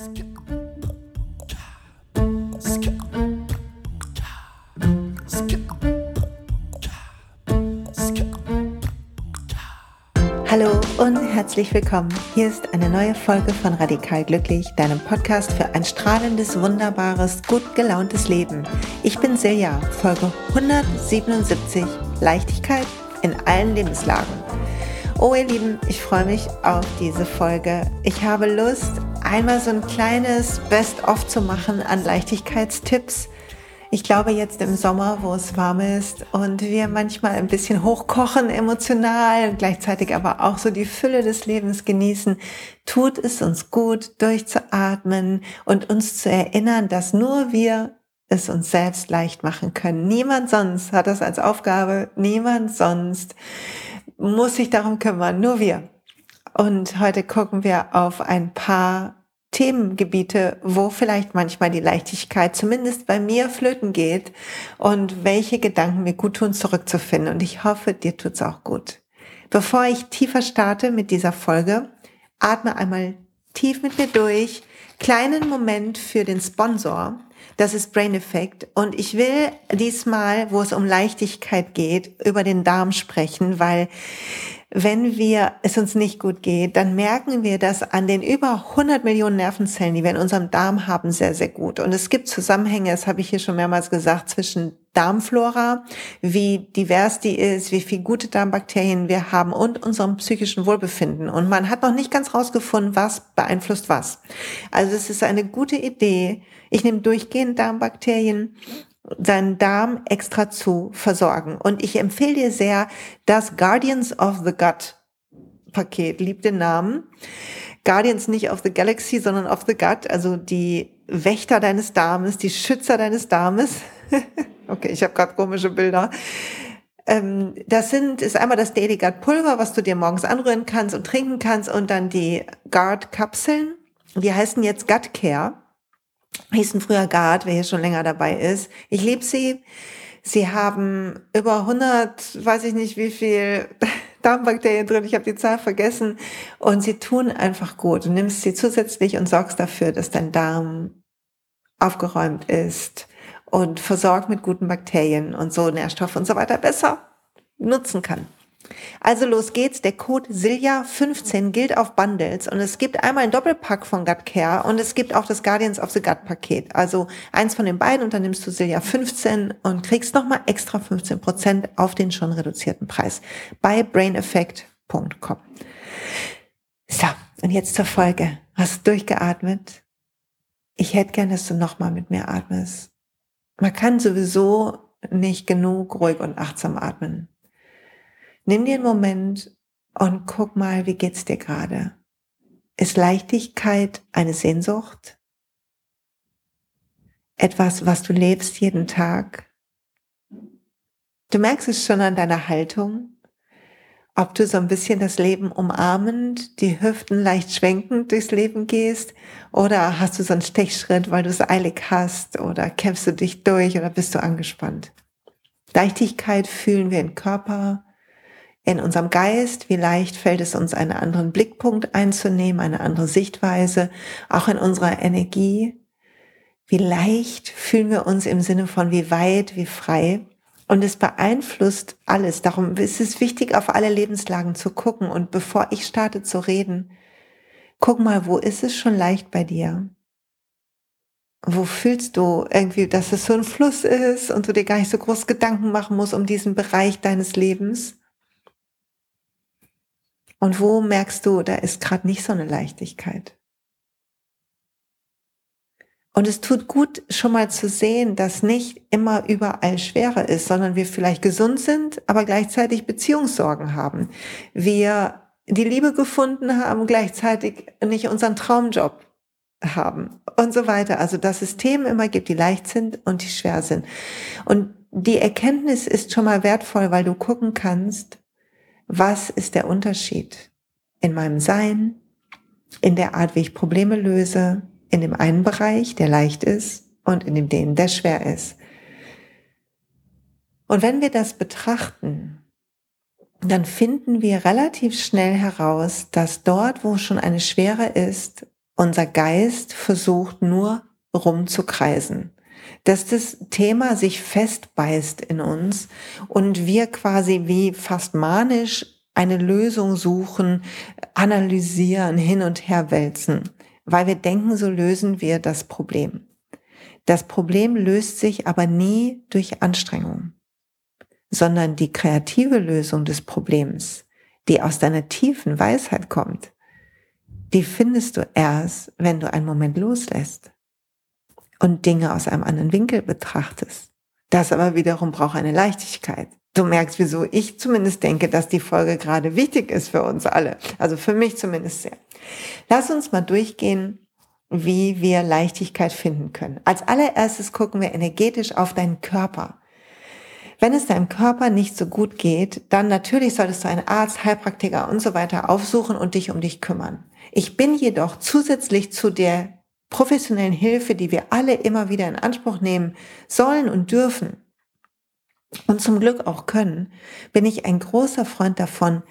Hallo und herzlich willkommen. Hier ist eine neue Folge von Radikal Glücklich, deinem Podcast für ein strahlendes, wunderbares, gut gelauntes Leben. Ich bin Silja, Folge 177, Leichtigkeit in allen Lebenslagen. Oh ihr Lieben, ich freue mich auf diese Folge. Ich habe Lust, einmal so ein kleines Best-of zu machen an Leichtigkeitstipps ich glaube jetzt im Sommer, wo es warm ist und wir manchmal ein bisschen hochkochen emotional, gleichzeitig aber auch so die Fülle des Lebens genießen, tut es uns gut, durchzuatmen und uns zu erinnern, dass nur wir es uns selbst leicht machen können. Niemand sonst hat das als Aufgabe, niemand sonst muss sich darum kümmern, nur wir. Und heute gucken wir auf ein paar Themengebiete, wo vielleicht manchmal die Leichtigkeit zumindest bei mir flöten geht und welche Gedanken mir gut tun, zurückzufinden. Und ich hoffe, dir tut's auch gut. Bevor ich tiefer starte mit dieser Folge, atme einmal tief mit mir durch. Kleinen Moment für den Sponsor. Das ist Brain Effect. Und ich will diesmal, wo es um Leichtigkeit geht, über den Darm sprechen, weil wenn wir es uns nicht gut geht, dann merken wir das an den über 100 Millionen Nervenzellen, die wir in unserem Darm haben, sehr, sehr gut. Und es gibt Zusammenhänge, das habe ich hier schon mehrmals gesagt, zwischen Darmflora, wie divers die ist, wie viel gute Darmbakterien wir haben und unserem psychischen Wohlbefinden. Und man hat noch nicht ganz rausgefunden, was beeinflusst was. Also es ist eine gute Idee. Ich nehme durchgehend Darmbakterien seinen Darm extra zu versorgen. Und ich empfehle dir sehr das Guardians of the Gut Paket, liebt den Namen. Guardians nicht of the Galaxy, sondern of the Gut, also die Wächter deines Darmes, die Schützer deines Darmes. okay, ich habe gerade komische Bilder. Ähm, das sind ist einmal das Daily Gut Pulver, was du dir morgens anrühren kannst und trinken kannst, und dann die Guard Kapseln. Die heißen jetzt Gut Care hießen früher Guard, wer hier schon länger dabei ist. Ich liebe sie. Sie haben über 100, weiß ich nicht wie viel Darmbakterien drin, ich habe die Zahl vergessen. Und sie tun einfach gut. Du nimmst sie zusätzlich und sorgst dafür, dass dein Darm aufgeräumt ist und versorgt mit guten Bakterien und so Nährstoffe und so weiter besser nutzen kann. Also los geht's. Der Code Silja15 gilt auf Bundles und es gibt einmal ein Doppelpack von Gut Care und es gibt auch das Guardians of the Gut Paket. Also eins von den beiden und dann nimmst du Silja15 und kriegst nochmal extra 15% auf den schon reduzierten Preis bei braineffect.com. So, und jetzt zur Folge. Hast du durchgeatmet? Ich hätte gern, dass du nochmal mit mir atmest. Man kann sowieso nicht genug ruhig und achtsam atmen. Nimm dir einen Moment und guck mal, wie geht's dir gerade? Ist Leichtigkeit eine Sehnsucht? Etwas, was du lebst jeden Tag? Du merkst es schon an deiner Haltung, ob du so ein bisschen das Leben umarmend, die Hüften leicht schwenkend durchs Leben gehst oder hast du so einen Stechschritt, weil du es eilig hast oder kämpfst du dich durch oder bist du angespannt? Leichtigkeit fühlen wir im Körper, in unserem Geist, wie leicht fällt es uns, einen anderen Blickpunkt einzunehmen, eine andere Sichtweise, auch in unserer Energie. Wie leicht fühlen wir uns im Sinne von wie weit, wie frei. Und es beeinflusst alles. Darum ist es wichtig, auf alle Lebenslagen zu gucken. Und bevor ich starte zu reden, guck mal, wo ist es schon leicht bei dir? Wo fühlst du irgendwie, dass es so ein Fluss ist und du dir gar nicht so groß Gedanken machen musst um diesen Bereich deines Lebens? Und wo merkst du, da ist gerade nicht so eine Leichtigkeit? Und es tut gut, schon mal zu sehen, dass nicht immer überall Schwere ist, sondern wir vielleicht gesund sind, aber gleichzeitig Beziehungssorgen haben. Wir die Liebe gefunden haben, gleichzeitig nicht unseren Traumjob haben und so weiter. Also dass es Themen immer gibt, die leicht sind und die schwer sind. Und die Erkenntnis ist schon mal wertvoll, weil du gucken kannst, was ist der Unterschied in meinem Sein, in der Art, wie ich Probleme löse, in dem einen Bereich, der leicht ist, und in dem den, der schwer ist. Und wenn wir das betrachten, dann finden wir relativ schnell heraus, dass dort, wo schon eine Schwere ist unser Geist versucht nur rumzukreisen. Dass das Thema sich festbeißt in uns und wir quasi wie fast manisch eine Lösung suchen, analysieren, hin und her wälzen, weil wir denken, so lösen wir das Problem. Das Problem löst sich aber nie durch Anstrengung, sondern die kreative Lösung des Problems, die aus deiner tiefen Weisheit kommt, die findest du erst, wenn du einen Moment loslässt und Dinge aus einem anderen Winkel betrachtest. Das aber wiederum braucht eine Leichtigkeit. Du merkst, wieso ich zumindest denke, dass die Folge gerade wichtig ist für uns alle. Also für mich zumindest sehr. Lass uns mal durchgehen, wie wir Leichtigkeit finden können. Als allererstes gucken wir energetisch auf deinen Körper. Wenn es deinem Körper nicht so gut geht, dann natürlich solltest du einen Arzt, Heilpraktiker und so weiter aufsuchen und dich um dich kümmern. Ich bin jedoch zusätzlich zu der professionellen Hilfe, die wir alle immer wieder in Anspruch nehmen sollen und dürfen und zum Glück auch können, bin ich ein großer Freund davon,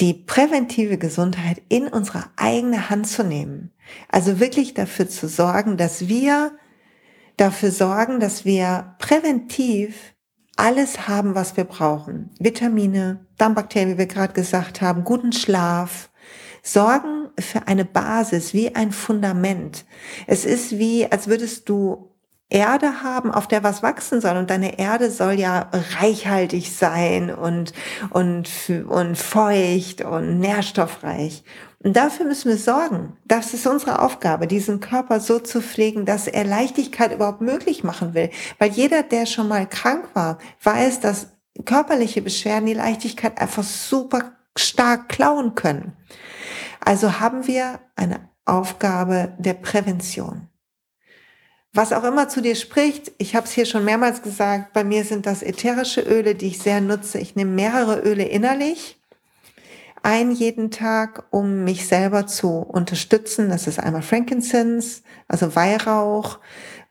die präventive Gesundheit in unsere eigene Hand zu nehmen. Also wirklich dafür zu sorgen, dass wir dafür sorgen, dass wir präventiv alles haben, was wir brauchen. Vitamine, Darmbakterien, wie wir gerade gesagt haben, guten Schlaf, sorgen für eine Basis, wie ein Fundament. Es ist wie, als würdest du Erde haben, auf der was wachsen soll. Und deine Erde soll ja reichhaltig sein und, und, und feucht und nährstoffreich. Und dafür müssen wir sorgen. Das ist unsere Aufgabe, diesen Körper so zu pflegen, dass er Leichtigkeit überhaupt möglich machen will. Weil jeder, der schon mal krank war, weiß, dass körperliche Beschwerden die Leichtigkeit einfach super stark klauen können. Also haben wir eine Aufgabe der Prävention. Was auch immer zu dir spricht, ich habe es hier schon mehrmals gesagt, bei mir sind das ätherische Öle, die ich sehr nutze. Ich nehme mehrere Öle innerlich, ein jeden Tag, um mich selber zu unterstützen. Das ist einmal Frankincense, also Weihrauch,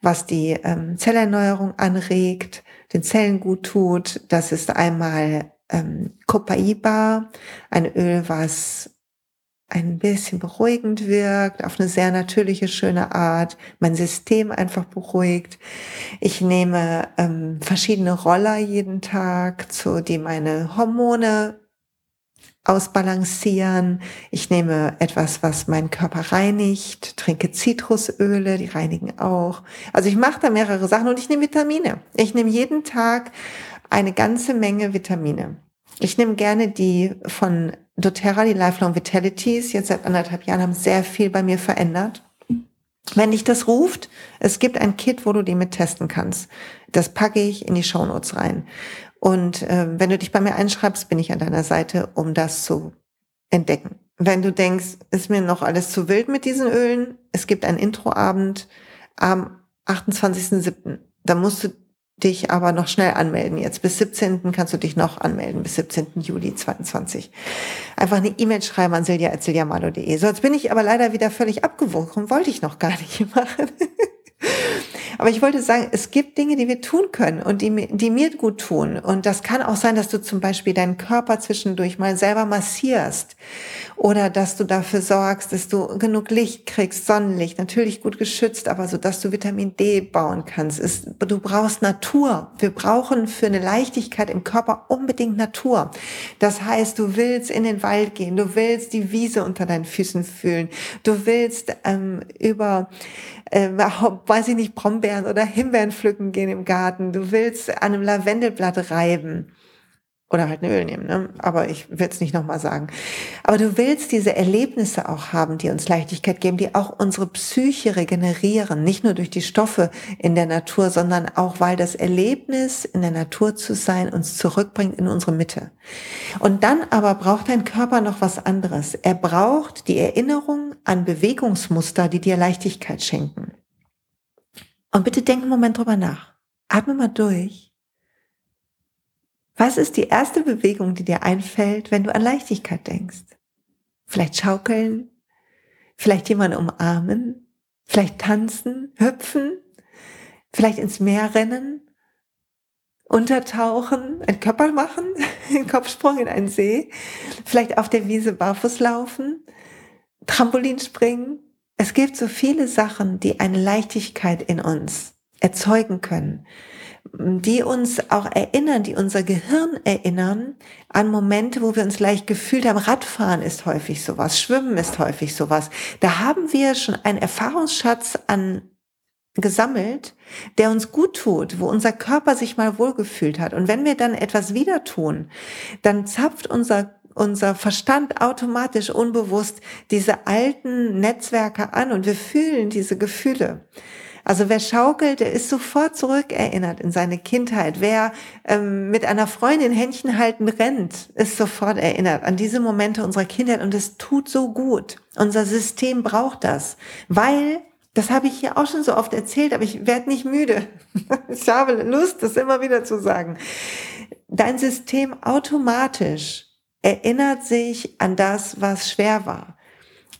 was die ähm, Zellerneuerung anregt, den Zellen gut tut. Das ist einmal ähm, Copaiba, ein Öl, was ein bisschen beruhigend wirkt, auf eine sehr natürliche, schöne Art, mein System einfach beruhigt. Ich nehme ähm, verschiedene Roller jeden Tag, zu, die meine Hormone ausbalancieren. Ich nehme etwas, was meinen Körper reinigt, trinke Zitrusöle, die reinigen auch. Also ich mache da mehrere Sachen und ich nehme Vitamine. Ich nehme jeden Tag eine ganze Menge Vitamine. Ich nehme gerne die von doTERRA, die Lifelong Vitalities, jetzt seit anderthalb Jahren, haben sehr viel bei mir verändert. Wenn dich das ruft, es gibt ein Kit, wo du die mit testen kannst. Das packe ich in die Shownotes rein. Und äh, wenn du dich bei mir einschreibst, bin ich an deiner Seite, um das zu entdecken. Wenn du denkst, ist mir noch alles zu wild mit diesen Ölen, es gibt einen Introabend am 28.07. Da musst du dich aber noch schnell anmelden. Jetzt bis 17. kannst du dich noch anmelden, bis 17. Juli 22. Einfach eine E-Mail schreiben an silja.siljamalo.de. So, jetzt bin ich aber leider wieder völlig abgewogen. Wollte ich noch gar nicht machen. Aber ich wollte sagen, es gibt Dinge, die wir tun können und die, die mir gut tun. Und das kann auch sein, dass du zum Beispiel deinen Körper zwischendurch mal selber massierst oder dass du dafür sorgst, dass du genug Licht kriegst, Sonnenlicht, natürlich gut geschützt, aber so, dass du Vitamin D bauen kannst. Ist, du brauchst Natur. Wir brauchen für eine Leichtigkeit im Körper unbedingt Natur. Das heißt, du willst in den Wald gehen, du willst die Wiese unter deinen Füßen fühlen, du willst ähm, über äh, weiß ich nicht, Brombeeren oder Himbeeren pflücken gehen im Garten. Du willst an einem Lavendelblatt reiben. Oder halt ein Öl nehmen, ne? aber ich will es nicht nochmal sagen. Aber du willst diese Erlebnisse auch haben, die uns Leichtigkeit geben, die auch unsere Psyche regenerieren, nicht nur durch die Stoffe in der Natur, sondern auch, weil das Erlebnis, in der Natur zu sein, uns zurückbringt in unsere Mitte. Und dann aber braucht dein Körper noch was anderes. Er braucht die Erinnerung an Bewegungsmuster, die dir Leichtigkeit schenken. Und bitte denk einen Moment drüber nach. Atme mal durch was ist die erste Bewegung, die dir einfällt, wenn du an Leichtigkeit denkst? Vielleicht schaukeln, vielleicht jemanden umarmen, vielleicht tanzen, hüpfen, vielleicht ins Meer rennen, untertauchen, einen Körper machen, einen Kopfsprung in einen See, vielleicht auf der Wiese barfuß laufen, Trampolin springen, es gibt so viele Sachen, die eine Leichtigkeit in uns erzeugen können, die uns auch erinnern, die unser Gehirn erinnern an Momente, wo wir uns leicht gefühlt haben. Radfahren ist häufig sowas, Schwimmen ist häufig sowas. Da haben wir schon einen Erfahrungsschatz an gesammelt, der uns gut tut, wo unser Körper sich mal wohlgefühlt hat. Und wenn wir dann etwas wieder tun, dann zapft unser unser Verstand automatisch unbewusst diese alten Netzwerke an und wir fühlen diese Gefühle. Also wer schaukelt, der ist sofort zurückerinnert in seine Kindheit. Wer ähm, mit einer Freundin Händchen halten rennt, ist sofort erinnert an diese Momente unserer Kindheit und es tut so gut. Unser System braucht das, weil das habe ich hier auch schon so oft erzählt, aber ich werde nicht müde. Ich habe Lust, das immer wieder zu sagen. Dein System automatisch erinnert sich an das, was schwer war.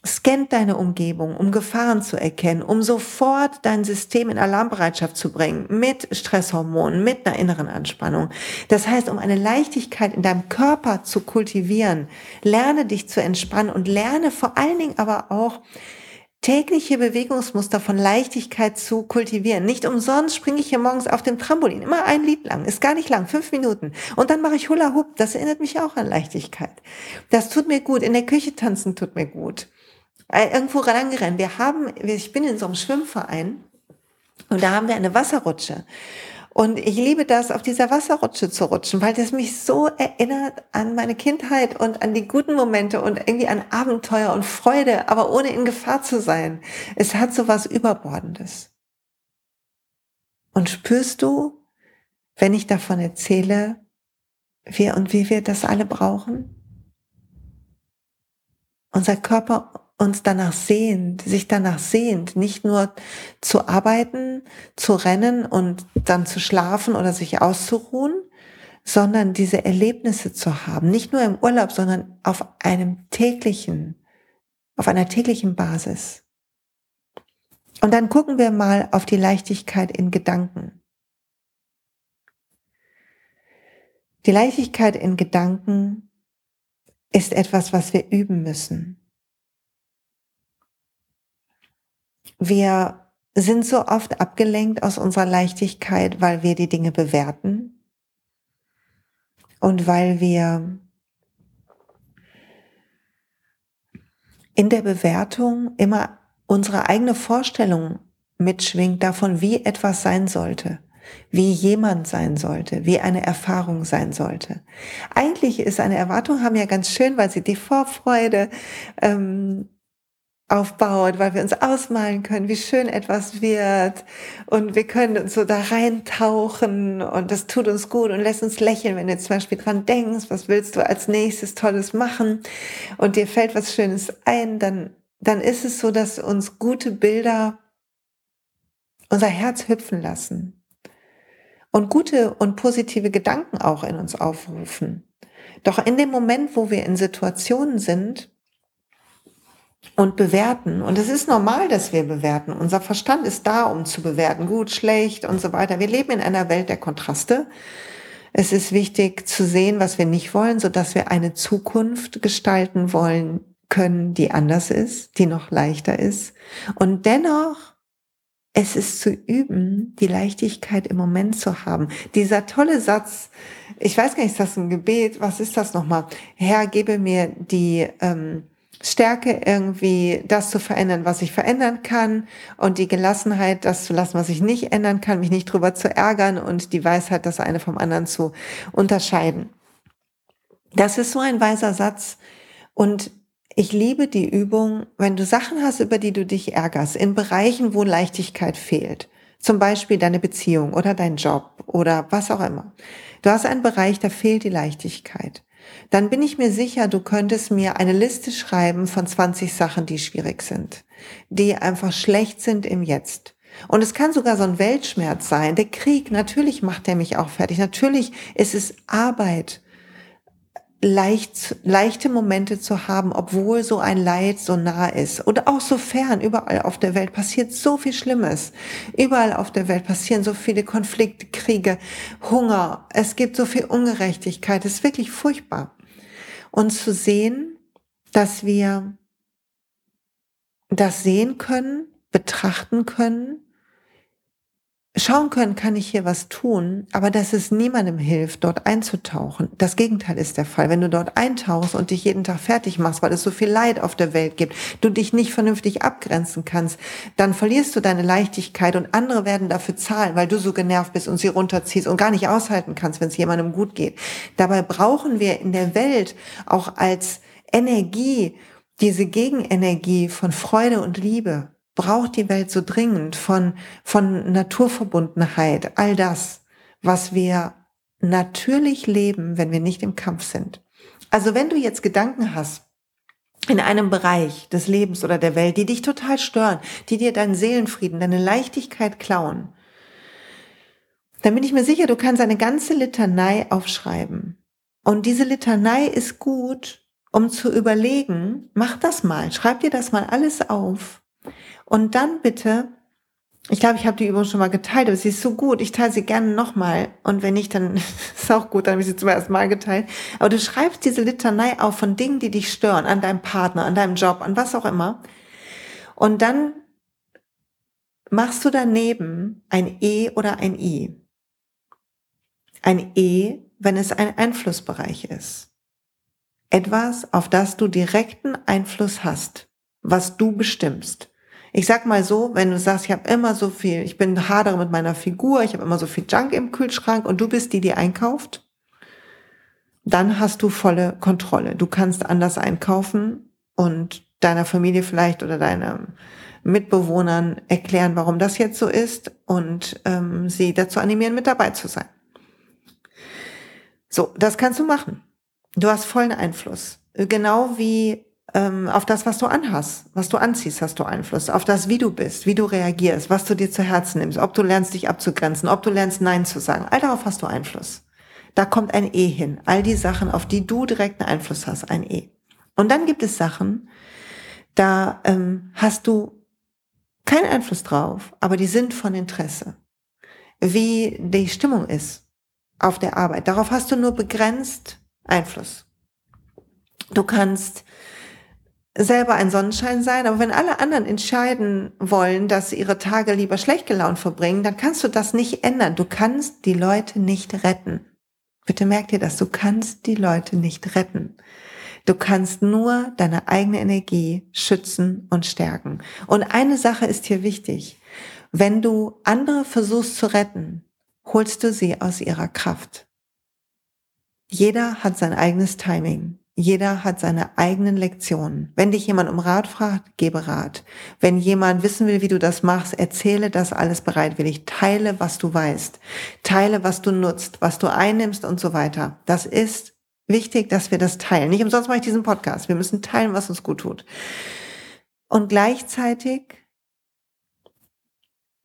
Scannt deine Umgebung, um Gefahren zu erkennen, um sofort dein System in Alarmbereitschaft zu bringen, mit Stresshormonen, mit einer inneren Anspannung. Das heißt, um eine Leichtigkeit in deinem Körper zu kultivieren, lerne dich zu entspannen und lerne vor allen Dingen aber auch, tägliche Bewegungsmuster von Leichtigkeit zu kultivieren. Nicht umsonst springe ich hier morgens auf dem Trampolin. Immer ein Lied lang. Ist gar nicht lang. Fünf Minuten. Und dann mache ich Hula Hoop. Das erinnert mich auch an Leichtigkeit. Das tut mir gut. In der Küche tanzen tut mir gut. Äh, irgendwo rangerennen. Wir haben, ich bin in so einem Schwimmverein. Und da haben wir eine Wasserrutsche. Und ich liebe das, auf dieser Wasserrutsche zu rutschen, weil das mich so erinnert an meine Kindheit und an die guten Momente und irgendwie an Abenteuer und Freude, aber ohne in Gefahr zu sein. Es hat so was Überbordendes. Und spürst du, wenn ich davon erzähle, wie und wie wir das alle brauchen? Unser Körper uns danach sehnt, sich danach sehnt, nicht nur zu arbeiten, zu rennen und dann zu schlafen oder sich auszuruhen, sondern diese Erlebnisse zu haben, nicht nur im Urlaub, sondern auf einem täglichen, auf einer täglichen Basis. Und dann gucken wir mal auf die Leichtigkeit in Gedanken. Die Leichtigkeit in Gedanken ist etwas, was wir üben müssen. Wir sind so oft abgelenkt aus unserer Leichtigkeit, weil wir die Dinge bewerten und weil wir in der Bewertung immer unsere eigene Vorstellung mitschwingt davon, wie etwas sein sollte, wie jemand sein sollte, wie eine Erfahrung sein sollte. Eigentlich ist eine Erwartung haben ja ganz schön, weil sie die Vorfreude ähm, aufbaut, weil wir uns ausmalen können, wie schön etwas wird. Und wir können uns so da reintauchen und das tut uns gut und lässt uns lächeln, wenn du zum Beispiel dran denkst, was willst du als nächstes Tolles machen? Und dir fällt was Schönes ein, dann, dann ist es so, dass uns gute Bilder unser Herz hüpfen lassen. Und gute und positive Gedanken auch in uns aufrufen. Doch in dem Moment, wo wir in Situationen sind, und bewerten. Und es ist normal, dass wir bewerten. Unser Verstand ist da, um zu bewerten, gut, schlecht und so weiter. Wir leben in einer Welt der Kontraste. Es ist wichtig zu sehen, was wir nicht wollen, so dass wir eine Zukunft gestalten wollen können, die anders ist, die noch leichter ist. Und dennoch es ist zu üben, die Leichtigkeit im Moment zu haben. Dieser tolle Satz, ich weiß gar nicht, ist das ein Gebet? Was ist das nochmal? Herr, gebe mir die ähm, Stärke irgendwie das zu verändern, was ich verändern kann und die Gelassenheit, das zu lassen, was ich nicht ändern kann, mich nicht drüber zu ärgern und die Weisheit, das eine vom anderen zu unterscheiden. Das ist so ein weiser Satz und ich liebe die Übung, wenn du Sachen hast, über die du dich ärgerst, in Bereichen, wo Leichtigkeit fehlt. Zum Beispiel deine Beziehung oder dein Job oder was auch immer. Du hast einen Bereich, da fehlt die Leichtigkeit dann bin ich mir sicher, du könntest mir eine Liste schreiben von 20 Sachen, die schwierig sind, die einfach schlecht sind im Jetzt. Und es kann sogar so ein Weltschmerz sein. Der Krieg, natürlich macht er mich auch fertig. Natürlich ist es Arbeit leicht, leichte Momente zu haben, obwohl so ein Leid so nah ist oder auch so fern. Überall auf der Welt passiert so viel Schlimmes. Überall auf der Welt passieren so viele Konflikte, Kriege, Hunger. Es gibt so viel Ungerechtigkeit. Es ist wirklich furchtbar. Und zu sehen, dass wir das sehen können, betrachten können schauen können, kann ich hier was tun, aber dass es niemandem hilft, dort einzutauchen. Das Gegenteil ist der Fall. Wenn du dort eintauchst und dich jeden Tag fertig machst, weil es so viel Leid auf der Welt gibt, du dich nicht vernünftig abgrenzen kannst, dann verlierst du deine Leichtigkeit und andere werden dafür zahlen, weil du so genervt bist und sie runterziehst und gar nicht aushalten kannst, wenn es jemandem gut geht. Dabei brauchen wir in der Welt auch als Energie diese Gegenenergie von Freude und Liebe braucht die Welt so dringend von, von Naturverbundenheit, all das, was wir natürlich leben, wenn wir nicht im Kampf sind. Also wenn du jetzt Gedanken hast, in einem Bereich des Lebens oder der Welt, die dich total stören, die dir deinen Seelenfrieden, deine Leichtigkeit klauen, dann bin ich mir sicher, du kannst eine ganze Litanei aufschreiben. Und diese Litanei ist gut, um zu überlegen, mach das mal, schreib dir das mal alles auf und dann bitte, ich glaube, ich habe die Übung schon mal geteilt, aber sie ist so gut, ich teile sie gerne nochmal. Und wenn nicht, dann ist auch gut, dann habe ich sie zum ersten Mal geteilt. Aber du schreibst diese Litanei auf von Dingen, die dich stören, an deinem Partner, an deinem Job, an was auch immer. Und dann machst du daneben ein E oder ein I. Ein E, wenn es ein Einflussbereich ist. Etwas, auf das du direkten Einfluss hast, was du bestimmst. Ich sag mal so, wenn du sagst, ich habe immer so viel, ich bin hadere mit meiner Figur, ich habe immer so viel Junk im Kühlschrank und du bist die, die einkauft, dann hast du volle Kontrolle. Du kannst anders einkaufen und deiner Familie vielleicht oder deinen Mitbewohnern erklären, warum das jetzt so ist und ähm, sie dazu animieren, mit dabei zu sein. So, das kannst du machen. Du hast vollen Einfluss. Genau wie ähm, auf das, was du anhast, was du anziehst, hast du Einfluss. Auf das, wie du bist, wie du reagierst, was du dir zu Herzen nimmst, ob du lernst, dich abzugrenzen, ob du lernst, Nein zu sagen. All darauf hast du Einfluss. Da kommt ein E hin. All die Sachen, auf die du direkten Einfluss hast, ein E. Und dann gibt es Sachen, da ähm, hast du keinen Einfluss drauf, aber die sind von Interesse. Wie die Stimmung ist auf der Arbeit. Darauf hast du nur begrenzt Einfluss. Du kannst selber ein Sonnenschein sein, aber wenn alle anderen entscheiden wollen, dass sie ihre Tage lieber schlecht gelaunt verbringen, dann kannst du das nicht ändern. Du kannst die Leute nicht retten. Bitte merk dir das, du kannst die Leute nicht retten. Du kannst nur deine eigene Energie schützen und stärken. Und eine Sache ist hier wichtig. Wenn du andere versuchst zu retten, holst du sie aus ihrer Kraft. Jeder hat sein eigenes Timing. Jeder hat seine eigenen Lektionen. Wenn dich jemand um Rat fragt, gebe Rat. Wenn jemand wissen will, wie du das machst, erzähle das alles bereitwillig. Teile, was du weißt. Teile, was du nutzt, was du einnimmst und so weiter. Das ist wichtig, dass wir das teilen. Nicht umsonst mache ich diesen Podcast. Wir müssen teilen, was uns gut tut. Und gleichzeitig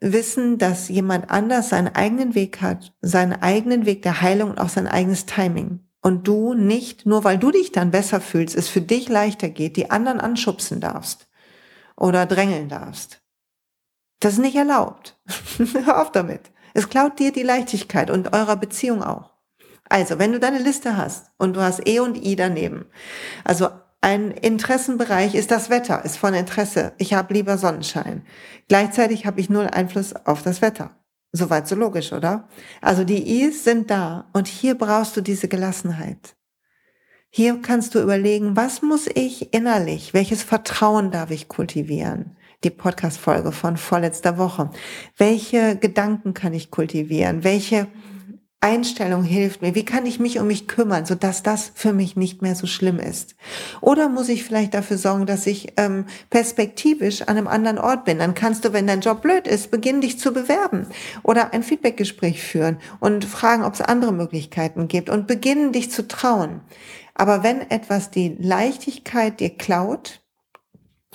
wissen, dass jemand anders seinen eigenen Weg hat, seinen eigenen Weg der Heilung und auch sein eigenes Timing und du nicht, nur weil du dich dann besser fühlst, es für dich leichter geht, die anderen anschubsen darfst oder drängeln darfst. Das ist nicht erlaubt. Hör auf damit. Es klaut dir die Leichtigkeit und eurer Beziehung auch. Also, wenn du deine Liste hast und du hast E und I daneben, also ein Interessenbereich ist das Wetter, ist von Interesse. Ich habe lieber Sonnenschein. Gleichzeitig habe ich null Einfluss auf das Wetter. Soweit so logisch, oder? Also die Is sind da und hier brauchst du diese Gelassenheit. Hier kannst du überlegen, was muss ich innerlich, welches Vertrauen darf ich kultivieren? Die Podcast-Folge von vorletzter Woche. Welche Gedanken kann ich kultivieren? Welche Einstellung hilft mir? Wie kann ich mich um mich kümmern, sodass das für mich nicht mehr so schlimm ist? Oder muss ich vielleicht dafür sorgen, dass ich ähm, perspektivisch an einem anderen Ort bin? Dann kannst du, wenn dein Job blöd ist, beginnen dich zu bewerben oder ein Feedbackgespräch führen und fragen, ob es andere Möglichkeiten gibt und beginnen dich zu trauen. Aber wenn etwas die Leichtigkeit dir klaut,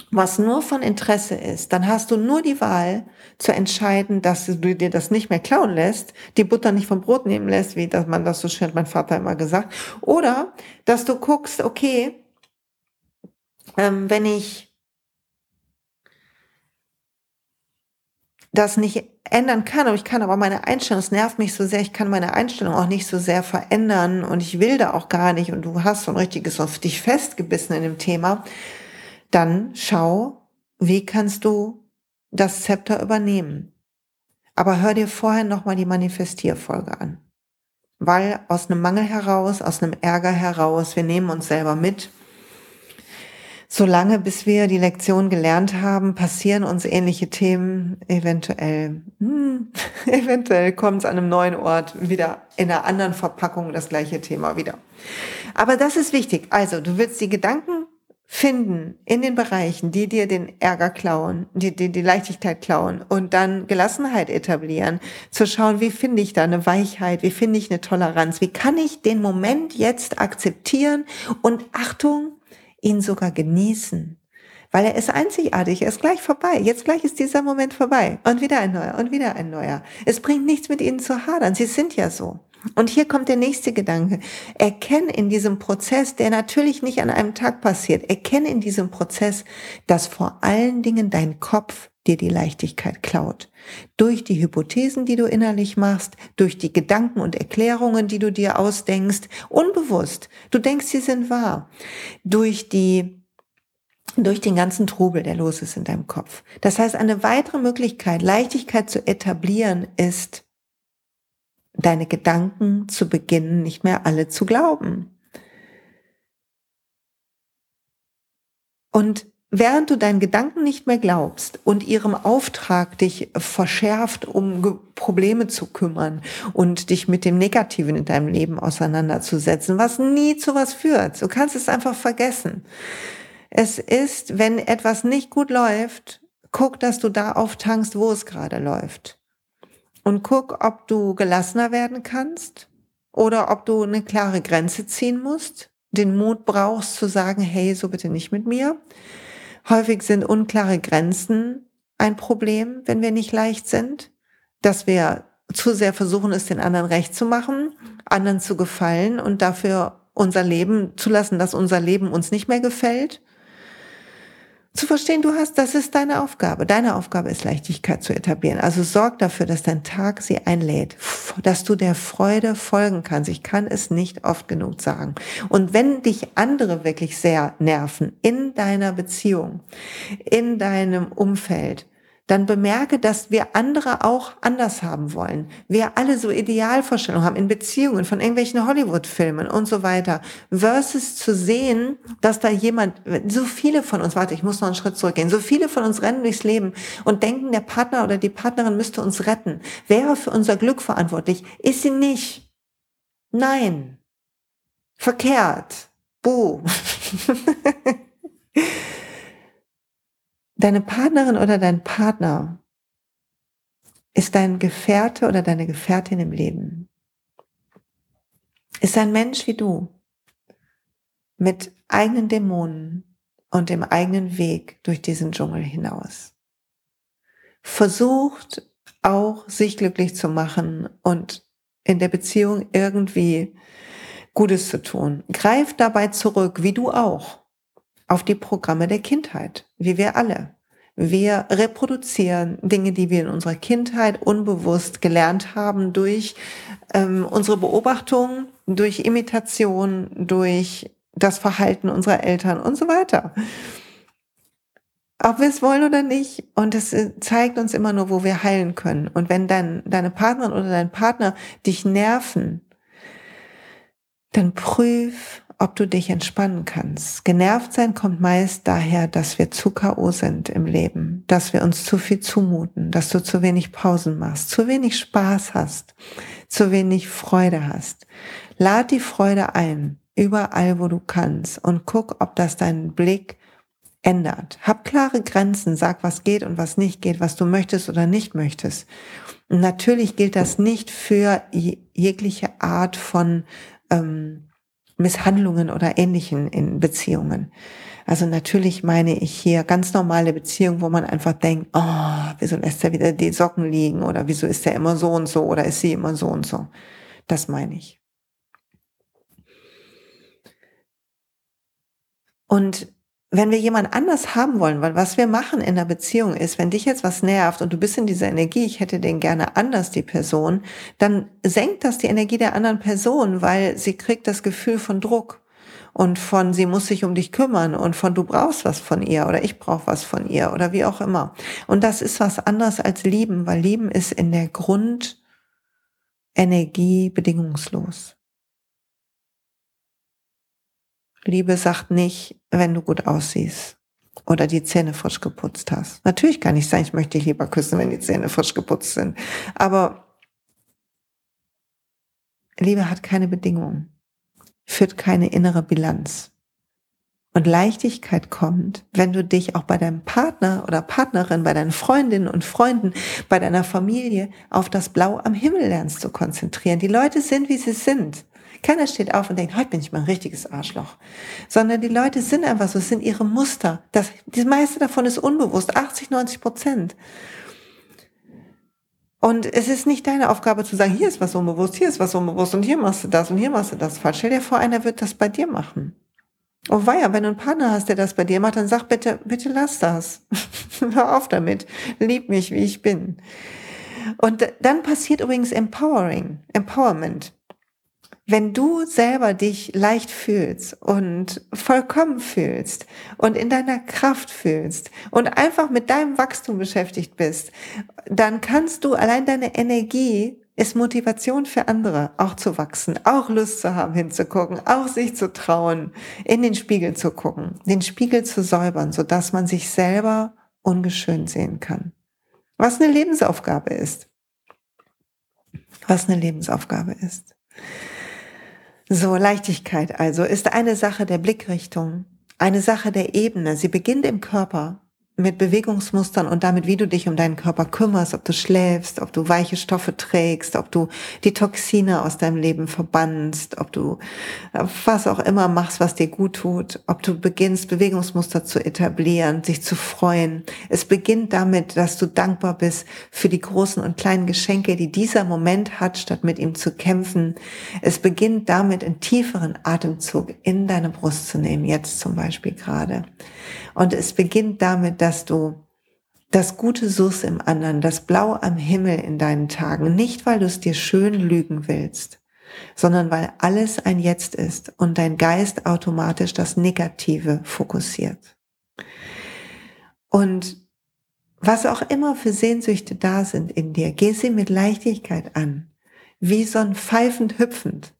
was nur von Interesse ist, dann hast du nur die Wahl zu entscheiden, dass du dir das nicht mehr klauen lässt, die Butter nicht vom Brot nehmen lässt, wie das man das so schön hat mein Vater immer gesagt, oder dass du guckst, okay, ähm, wenn ich das nicht ändern kann, aber ich kann aber meine Einstellung, es nervt mich so sehr, ich kann meine Einstellung auch nicht so sehr verändern und ich will da auch gar nicht und du hast so ein richtiges auf dich festgebissen in dem Thema, dann schau, wie kannst du das Zepter übernehmen? Aber hör dir vorher nochmal die Manifestierfolge an. Weil aus einem Mangel heraus, aus einem Ärger heraus, wir nehmen uns selber mit, solange bis wir die Lektion gelernt haben, passieren uns ähnliche Themen. Eventuell, hm, eventuell kommt es an einem neuen Ort wieder in einer anderen Verpackung das gleiche Thema wieder. Aber das ist wichtig. Also, du willst die Gedanken finden in den Bereichen, die dir den Ärger klauen, die dir die Leichtigkeit klauen und dann Gelassenheit etablieren, zu schauen, wie finde ich da eine Weichheit, wie finde ich eine Toleranz, wie kann ich den Moment jetzt akzeptieren und Achtung, ihn sogar genießen. Weil er ist einzigartig, er ist gleich vorbei. Jetzt gleich ist dieser Moment vorbei. Und wieder ein neuer und wieder ein neuer. Es bringt nichts mit ihnen zu hadern. Sie sind ja so. Und hier kommt der nächste Gedanke. Erkenne in diesem Prozess, der natürlich nicht an einem Tag passiert, erkenne in diesem Prozess, dass vor allen Dingen dein Kopf dir die Leichtigkeit klaut. Durch die Hypothesen, die du innerlich machst, durch die Gedanken und Erklärungen, die du dir ausdenkst, unbewusst. Du denkst, sie sind wahr. Durch die durch den ganzen Trubel, der los ist in deinem Kopf. Das heißt, eine weitere Möglichkeit, Leichtigkeit zu etablieren, ist, deine Gedanken zu beginnen, nicht mehr alle zu glauben. Und während du deinen Gedanken nicht mehr glaubst und ihrem Auftrag dich verschärft, um Probleme zu kümmern und dich mit dem Negativen in deinem Leben auseinanderzusetzen, was nie zu was führt. Du kannst es einfach vergessen. Es ist, wenn etwas nicht gut läuft, guck, dass du da auftankst, wo es gerade läuft. Und guck, ob du gelassener werden kannst oder ob du eine klare Grenze ziehen musst, den Mut brauchst zu sagen, hey, so bitte nicht mit mir. Häufig sind unklare Grenzen ein Problem, wenn wir nicht leicht sind, dass wir zu sehr versuchen, es den anderen recht zu machen, anderen zu gefallen und dafür unser Leben zulassen, dass unser Leben uns nicht mehr gefällt zu verstehen, du hast, das ist deine Aufgabe. Deine Aufgabe ist Leichtigkeit zu etablieren. Also sorg dafür, dass dein Tag sie einlädt, dass du der Freude folgen kannst. Ich kann es nicht oft genug sagen. Und wenn dich andere wirklich sehr nerven in deiner Beziehung, in deinem Umfeld, dann bemerke, dass wir andere auch anders haben wollen. Wir alle so Idealvorstellungen haben in Beziehungen von irgendwelchen Hollywood-Filmen und so weiter. Versus zu sehen, dass da jemand, so viele von uns, warte, ich muss noch einen Schritt zurückgehen, so viele von uns rennen durchs Leben und denken, der Partner oder die Partnerin müsste uns retten, wäre für unser Glück verantwortlich. Ist sie nicht. Nein. Verkehrt. Buh. deine Partnerin oder dein Partner ist dein Gefährte oder deine Gefährtin im Leben. Ist ein Mensch wie du, mit eigenen Dämonen und dem eigenen Weg durch diesen Dschungel hinaus. Versucht auch, sich glücklich zu machen und in der Beziehung irgendwie Gutes zu tun. Greift dabei zurück, wie du auch auf die Programme der Kindheit, wie wir alle. Wir reproduzieren Dinge, die wir in unserer Kindheit unbewusst gelernt haben durch ähm, unsere Beobachtung, durch Imitation, durch das Verhalten unserer Eltern und so weiter. Ob wir es wollen oder nicht. Und es äh, zeigt uns immer nur, wo wir heilen können. Und wenn dein, deine Partnerin oder dein Partner dich nerven, dann prüf, ob du dich entspannen kannst. Genervt sein kommt meist daher, dass wir zu K.O. sind im Leben, dass wir uns zu viel zumuten, dass du zu wenig Pausen machst, zu wenig Spaß hast, zu wenig Freude hast. Lad die Freude ein, überall wo du kannst und guck, ob das deinen Blick ändert. Hab klare Grenzen, sag, was geht und was nicht geht, was du möchtest oder nicht möchtest. Und natürlich gilt das nicht für jegliche Art von ähm, Misshandlungen oder Ähnlichen in Beziehungen. Also natürlich meine ich hier ganz normale Beziehungen, wo man einfach denkt, oh, wieso lässt er wieder die Socken liegen oder wieso ist er immer so und so oder ist sie immer so und so. Das meine ich. Und wenn wir jemand anders haben wollen, weil was wir machen in der Beziehung ist, wenn dich jetzt was nervt und du bist in dieser Energie, ich hätte den gerne anders, die Person, dann senkt das die Energie der anderen Person, weil sie kriegt das Gefühl von Druck. und von sie muss sich um dich kümmern und von du brauchst was von ihr oder ich brauche was von ihr oder wie auch immer. Und das ist was anderes als lieben, weil lieben ist in der Grundenergie bedingungslos. Liebe sagt nicht, wenn du gut aussiehst oder die Zähne frisch geputzt hast. Natürlich kann ich sagen, ich möchte dich lieber küssen, wenn die Zähne frisch geputzt sind. Aber Liebe hat keine Bedingungen, führt keine innere Bilanz. Und Leichtigkeit kommt, wenn du dich auch bei deinem Partner oder Partnerin, bei deinen Freundinnen und Freunden, bei deiner Familie auf das Blau am Himmel lernst zu konzentrieren. Die Leute sind, wie sie sind. Keiner steht auf und denkt, heute bin ich mal ein richtiges Arschloch. Sondern die Leute sind einfach so, es sind ihre Muster. Das, das meiste davon ist unbewusst, 80, 90 Prozent. Und es ist nicht deine Aufgabe zu sagen, hier ist was unbewusst, hier ist was unbewusst und hier machst du das und hier machst du das falsch. Stell dir vor, einer wird das bei dir machen. Oh weia, wenn du einen Partner hast, der das bei dir macht, dann sag bitte, bitte lass das. Hör auf damit. Lieb mich, wie ich bin. Und dann passiert übrigens Empowering, Empowerment wenn du selber dich leicht fühlst und vollkommen fühlst und in deiner Kraft fühlst und einfach mit deinem Wachstum beschäftigt bist, dann kannst du allein deine Energie ist Motivation für andere, auch zu wachsen, auch Lust zu haben, hinzugucken, auch sich zu trauen, in den Spiegel zu gucken, den Spiegel zu säubern, so dass man sich selber ungeschönt sehen kann. Was eine Lebensaufgabe ist. Was eine Lebensaufgabe ist. So, Leichtigkeit also ist eine Sache der Blickrichtung, eine Sache der Ebene. Sie beginnt im Körper mit Bewegungsmustern und damit, wie du dich um deinen Körper kümmerst, ob du schläfst, ob du weiche Stoffe trägst, ob du die Toxine aus deinem Leben verbannst, ob du äh, was auch immer machst, was dir gut tut, ob du beginnst, Bewegungsmuster zu etablieren, sich zu freuen. Es beginnt damit, dass du dankbar bist für die großen und kleinen Geschenke, die dieser Moment hat, statt mit ihm zu kämpfen. Es beginnt damit, einen tieferen Atemzug in deine Brust zu nehmen, jetzt zum Beispiel gerade. Und es beginnt damit, dass du das Gute suchst im anderen, das Blau am Himmel in deinen Tagen, nicht weil du es dir schön lügen willst, sondern weil alles ein Jetzt ist und dein Geist automatisch das Negative fokussiert. Und was auch immer für Sehnsüchte da sind in dir, geh sie mit Leichtigkeit an, wie so ein pfeifend hüpfend.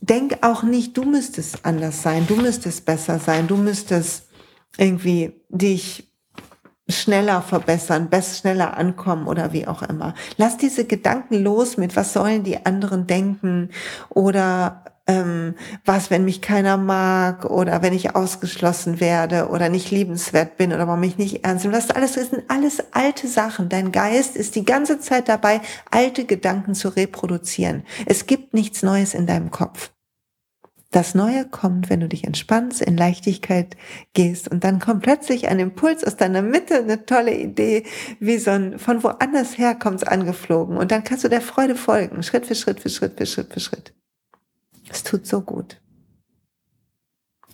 Denk auch nicht, du müsstest anders sein, du müsstest besser sein, du müsstest irgendwie dich schneller verbessern, best schneller ankommen oder wie auch immer. Lass diese Gedanken los mit, was sollen die anderen denken oder ähm, was, wenn mich keiner mag oder wenn ich ausgeschlossen werde oder nicht liebenswert bin oder man mich nicht ernst nimmt. Das alles das sind alles alte Sachen. Dein Geist ist die ganze Zeit dabei, alte Gedanken zu reproduzieren. Es gibt nichts Neues in deinem Kopf. Das Neue kommt, wenn du dich entspannst, in Leichtigkeit gehst und dann kommt plötzlich ein Impuls aus deiner Mitte, eine tolle Idee, wie so ein von woanders her kommt's angeflogen und dann kannst du der Freude folgen, Schritt für Schritt für Schritt für Schritt für Schritt. Es tut so gut.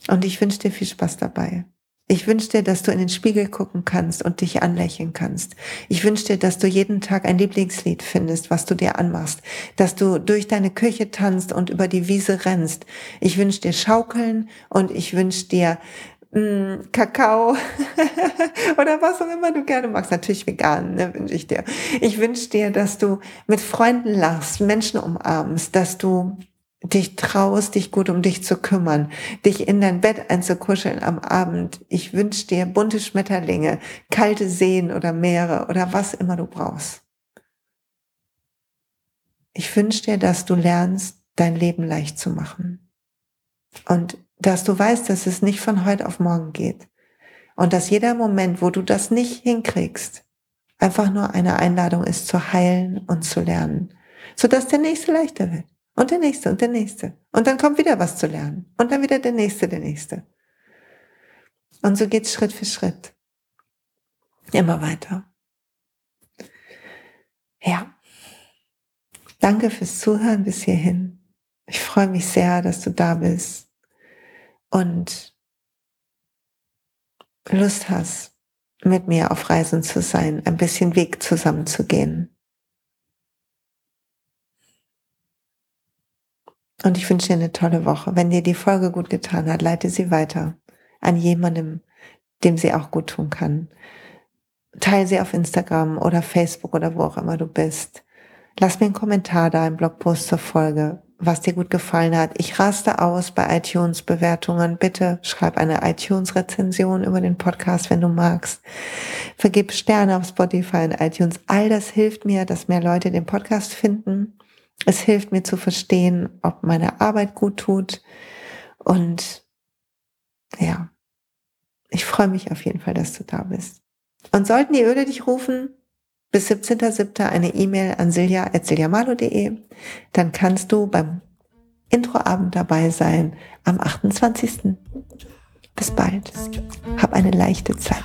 Und ich wünsche dir viel Spaß dabei. Ich wünsche dir, dass du in den Spiegel gucken kannst und dich anlächeln kannst. Ich wünsche dir, dass du jeden Tag ein Lieblingslied findest, was du dir anmachst, dass du durch deine Küche tanzt und über die Wiese rennst. Ich wünsche dir Schaukeln und ich wünsche dir mh, mm, Kakao oder was auch immer du gerne magst. Natürlich vegan, ne, wünsche ich dir. Ich wünsche dir, dass du mit Freunden lachst, Menschen umarmst, dass du dich traust, dich gut um dich zu kümmern, dich in dein Bett einzukuscheln am Abend. Ich wünsche dir bunte Schmetterlinge, kalte Seen oder Meere oder was immer du brauchst. Ich wünsche dir, dass du lernst, dein Leben leicht zu machen. Und dass du weißt, dass es nicht von heute auf morgen geht. Und dass jeder Moment, wo du das nicht hinkriegst, einfach nur eine Einladung ist zu heilen und zu lernen, sodass der nächste leichter wird. Und der nächste und der nächste. Und dann kommt wieder was zu lernen. Und dann wieder der nächste, der nächste. Und so geht's Schritt für Schritt. Immer weiter. Ja. Danke fürs Zuhören bis hierhin. Ich freue mich sehr, dass du da bist und Lust hast, mit mir auf Reisen zu sein, ein bisschen Weg zusammen zu gehen. Und ich wünsche dir eine tolle Woche. Wenn dir die Folge gut getan hat, leite sie weiter an jemandem, dem sie auch gut tun kann. Teile sie auf Instagram oder Facebook oder wo auch immer du bist. Lass mir einen Kommentar da im Blogpost zur Folge, was dir gut gefallen hat. Ich raste aus bei iTunes-Bewertungen. Bitte schreib eine iTunes-Rezension über den Podcast, wenn du magst. Vergib Sterne auf Spotify und iTunes. All das hilft mir, dass mehr Leute den Podcast finden. Es hilft mir zu verstehen, ob meine Arbeit gut tut. Und ja, ich freue mich auf jeden Fall, dass du da bist. Und sollten die Öle dich rufen, bis 17.07. eine E-Mail an silja.siljamalo.de. Dann kannst du beim Introabend dabei sein am 28. Bis bald. Hab eine leichte Zeit.